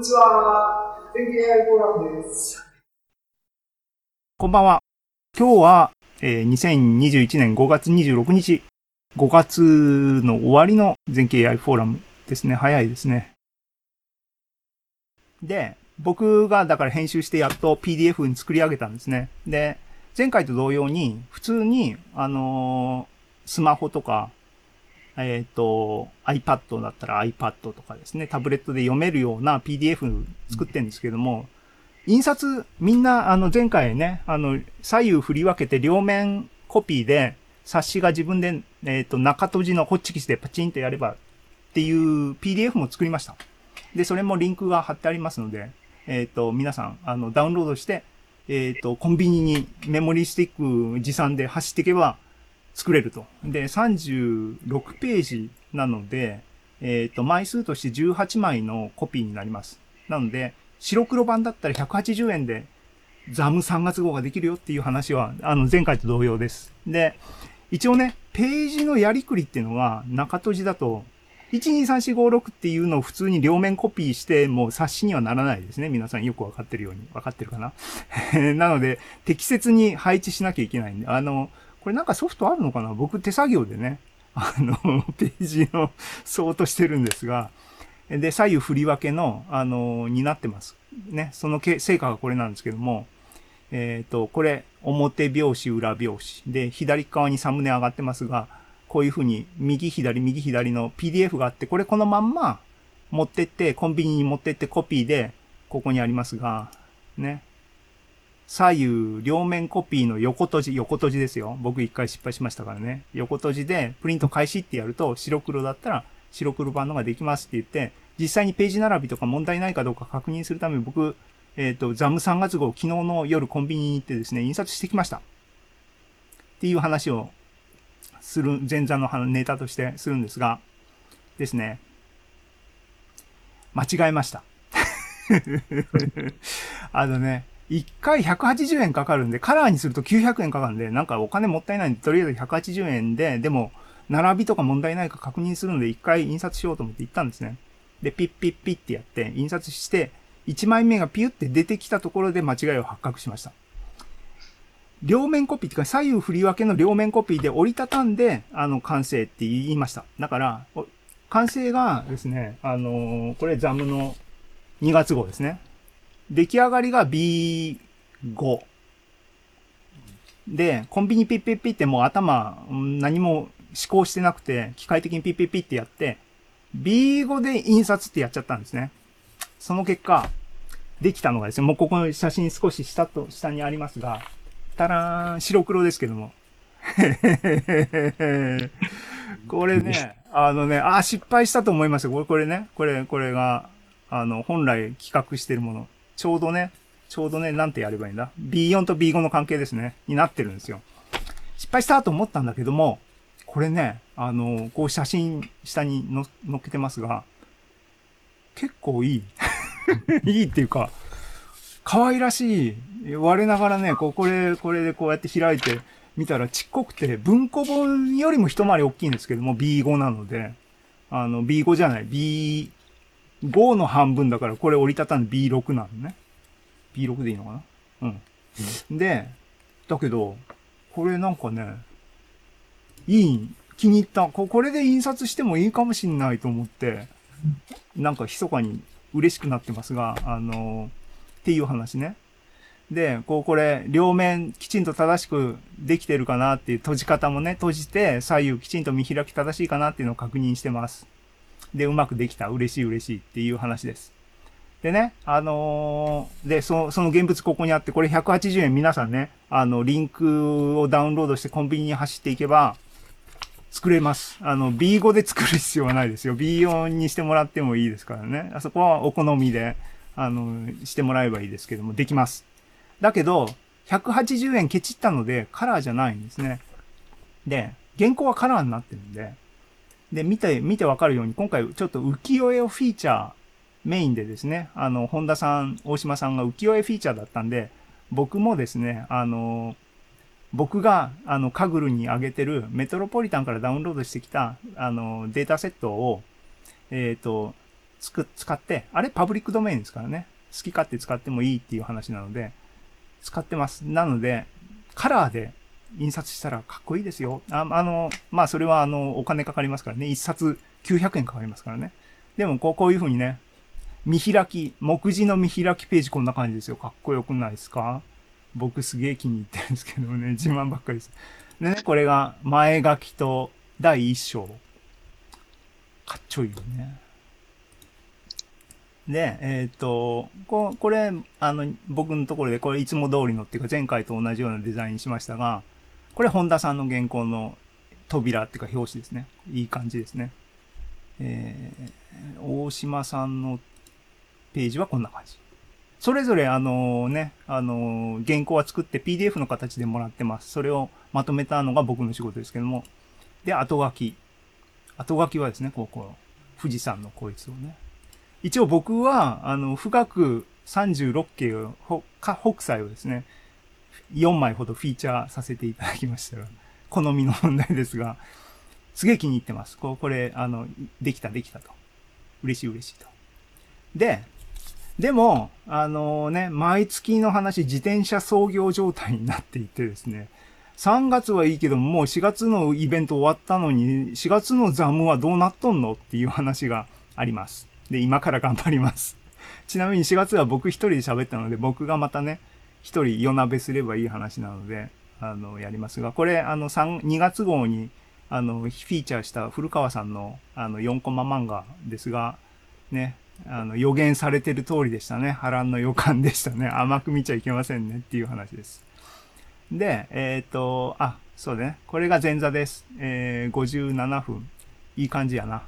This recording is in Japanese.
にちは。天気 AI フォーラムです。こんばんは。今日は、えー、2021年5月26日、5月の終わりの全景 AI フォーラムですね。早いですね。で、僕がだから編集してやっと PDF に作り上げたんですね。で、前回と同様に、普通に、あのー、スマホとか、えっ、ー、と、iPad だったら iPad とかですね、タブレットで読めるような PDF 作ってるんですけども、印刷、みんな、あの、前回ね、あの、左右振り分けて両面コピーで、冊子が自分で、えっ、ー、と、中閉じのホッチキスでパチンとやればっていう PDF も作りました。で、それもリンクが貼ってありますので、えっ、ー、と、皆さん、あの、ダウンロードして、えっ、と、コンビニにメモリースティック持参で走っていけば作れると。で、36ページなので、えっ、ー、と、枚数として18枚のコピーになります。なので、白黒版だったら180円でザム3月号ができるよっていう話は、あの、前回と同様です。で、一応ね、ページのやりくりっていうのは、中閉じだと123456っていうのを普通に両面コピーしても冊子にはならないですね。皆さんよくわかってるように。わかってるかな？なので、適切に配置しなきゃいけないんで、あの、これなんかソフトあるのかな？僕手作業でね、あの、ページの相当してるんですが、で、左右振り分けの、あの、になってます。ね。その成果がこれなんですけども、えっ、ー、と、これ、表表紙、裏表紙。で、左側にサムネ上がってますが、こういうふうに右左右左の PDF があって、これこのまんま持ってって、コンビニに持ってってコピーで、ここにありますが、ね。左右両面コピーの横閉じ、横閉じですよ。僕一回失敗しましたからね。横閉じでプリント開始ってやると白黒だったら白黒版のができますって言って、実際にページ並びとか問題ないかどうか確認するために僕、えっ、ー、と、ザム3月号昨日の夜コンビニに行ってですね、印刷してきました。っていう話をする、前座のネタとしてするんですが、ですね、間違えました。あのね、1回180円かかるんで、カラーにすると900円かかるんで、なんかお金もったいないんで、とりあえず180円で、でも、並びとか問題ないか確認するので、1回印刷しようと思って行ったんですね。で、ピッピッピッってやって、印刷して、1枚目がピュって出てきたところで間違いを発覚しました。両面コピーっていうか、左右振り分けの両面コピーで折りたたんで、あの、完成って言いました。だから、完成がですね、あのー、これザムの2月号ですね。出来上がりが B5。で、コンビニピッピッピってもう頭何も思考してなくて、機械的にピッピッピってやって、B5 で印刷ってやっちゃったんですね。その結果、できたのがですね、もうここの写真少し下と下にありますが、たらーん、白黒ですけども。これね、あのね、あ、失敗したと思いますよ。これ、これね、これ、これが、あの、本来企画してるもの。ちょうどね、ちょうどね、なんてやればいいんだ ?B4 と B5 の関係ですね。になってるんですよ。失敗したと思ったんだけども、これね、あの、こう写真下にの載っけてますが、結構いい。いいっていうか、可愛らしい。我ながらね、こう、これ、これでこうやって開いて見たらちっこくて、文庫本よりも一回り大きいんですけども、B5 なので、あの、B5 じゃない、B 5の半分だから、これ折りたたんで B6 なのね。B6 でいいのかな？うん。うん、で、だけど、これなんかね、いい、気に入った。ここれで印刷してもいいかもしんないと思って、なんか密かに嬉しくなってますが、あのっていう話ね。で、こうこれ、両面きちんと正しくできてるかなっていう閉じ方もね、閉じて左右きちんと見開き正しいかなっていうのを確認してます。で、うまくできた。嬉しい嬉しいっていう話です。でね、あのー、で、そのその現物ここにあって、これ180円皆さんね、あの、リンクをダウンロードしてコンビニに走っていけば、作れます。あの、B5 で作る必要はないですよ。B4 にしてもらってもいいですからね。あそこはお好みで。あの、してもらえばいいですけども、できます。だけど、180円ケチったので、カラーじゃないんですね。で、原稿はカラーになってるんで、で、見て、見てわかるように、今回ちょっと浮世絵をフィーチャー、メインでですね、あの、本田さん、大島さんが浮世絵フィーチャーだったんで、僕もですね、あの、僕が、あの、カグルに上げてるメトロポリタンからダウンロードしてきた、あの、データセットを、えっ、ー、と、つく、使って、あれパブリックドメインですからね。好き勝手使ってもいいっていう話なので、使ってます。なので、カラーで印刷したらかっこいいですよ。ああの、まあ、それはあの、お金かかりますからね。一冊900円かかりますからね。でも、こう、こういう風にね、見開き、目次の見開きページこんな感じですよ。かっこよくないですか？僕すげえ気に入ってるんですけどね、自慢ばっかりです。でね、これが前書きと第一章。かっちょいいよね。で、えっ、と、ここれ、あの、僕のところで、これいつも通りのっていうか前回と同じようなデザインしましたが、これ本田さんの原稿の扉っていうか表紙ですね。いい感じですね。えー、大島さんのページはこんな感じ。それぞれあのね、あの原稿は作って PDF の形でもらってます。それをまとめたのが僕の仕事ですけども。で、後書き。後書きはですね、こう、こう、富士山のこいつをね。一応僕は、あの、富岳36景を、北斎をですね、4枚ほどフィーチャーさせていただきましたが、好みの問題ですが、すげえ気に入ってます。こうこれ、あの、できた、できたと。嬉しい、嬉しいと。で、でも、あのね、毎月の話、自転車操業状態になっていてですね、3月はいいけどももう4月のイベント終わったのに、4月のザムはどうなっとんのっていう話があります。で、今から頑張ります。ちなみに4月は僕一人で喋ったので、僕がまたね、一人夜鍋すればいい話なので、あの、やりますが、これ、あの、3、2月号に、あの、フィーチャーした古川さんの、あの、4コマ漫画ですが、ね、あの、予言されてる通りでしたね。波乱の予感でしたね。甘く見ちゃいけませんねっていう話です。で、えっ、と、あ、そうね。これが前座です。えー、57分。いい感じやな。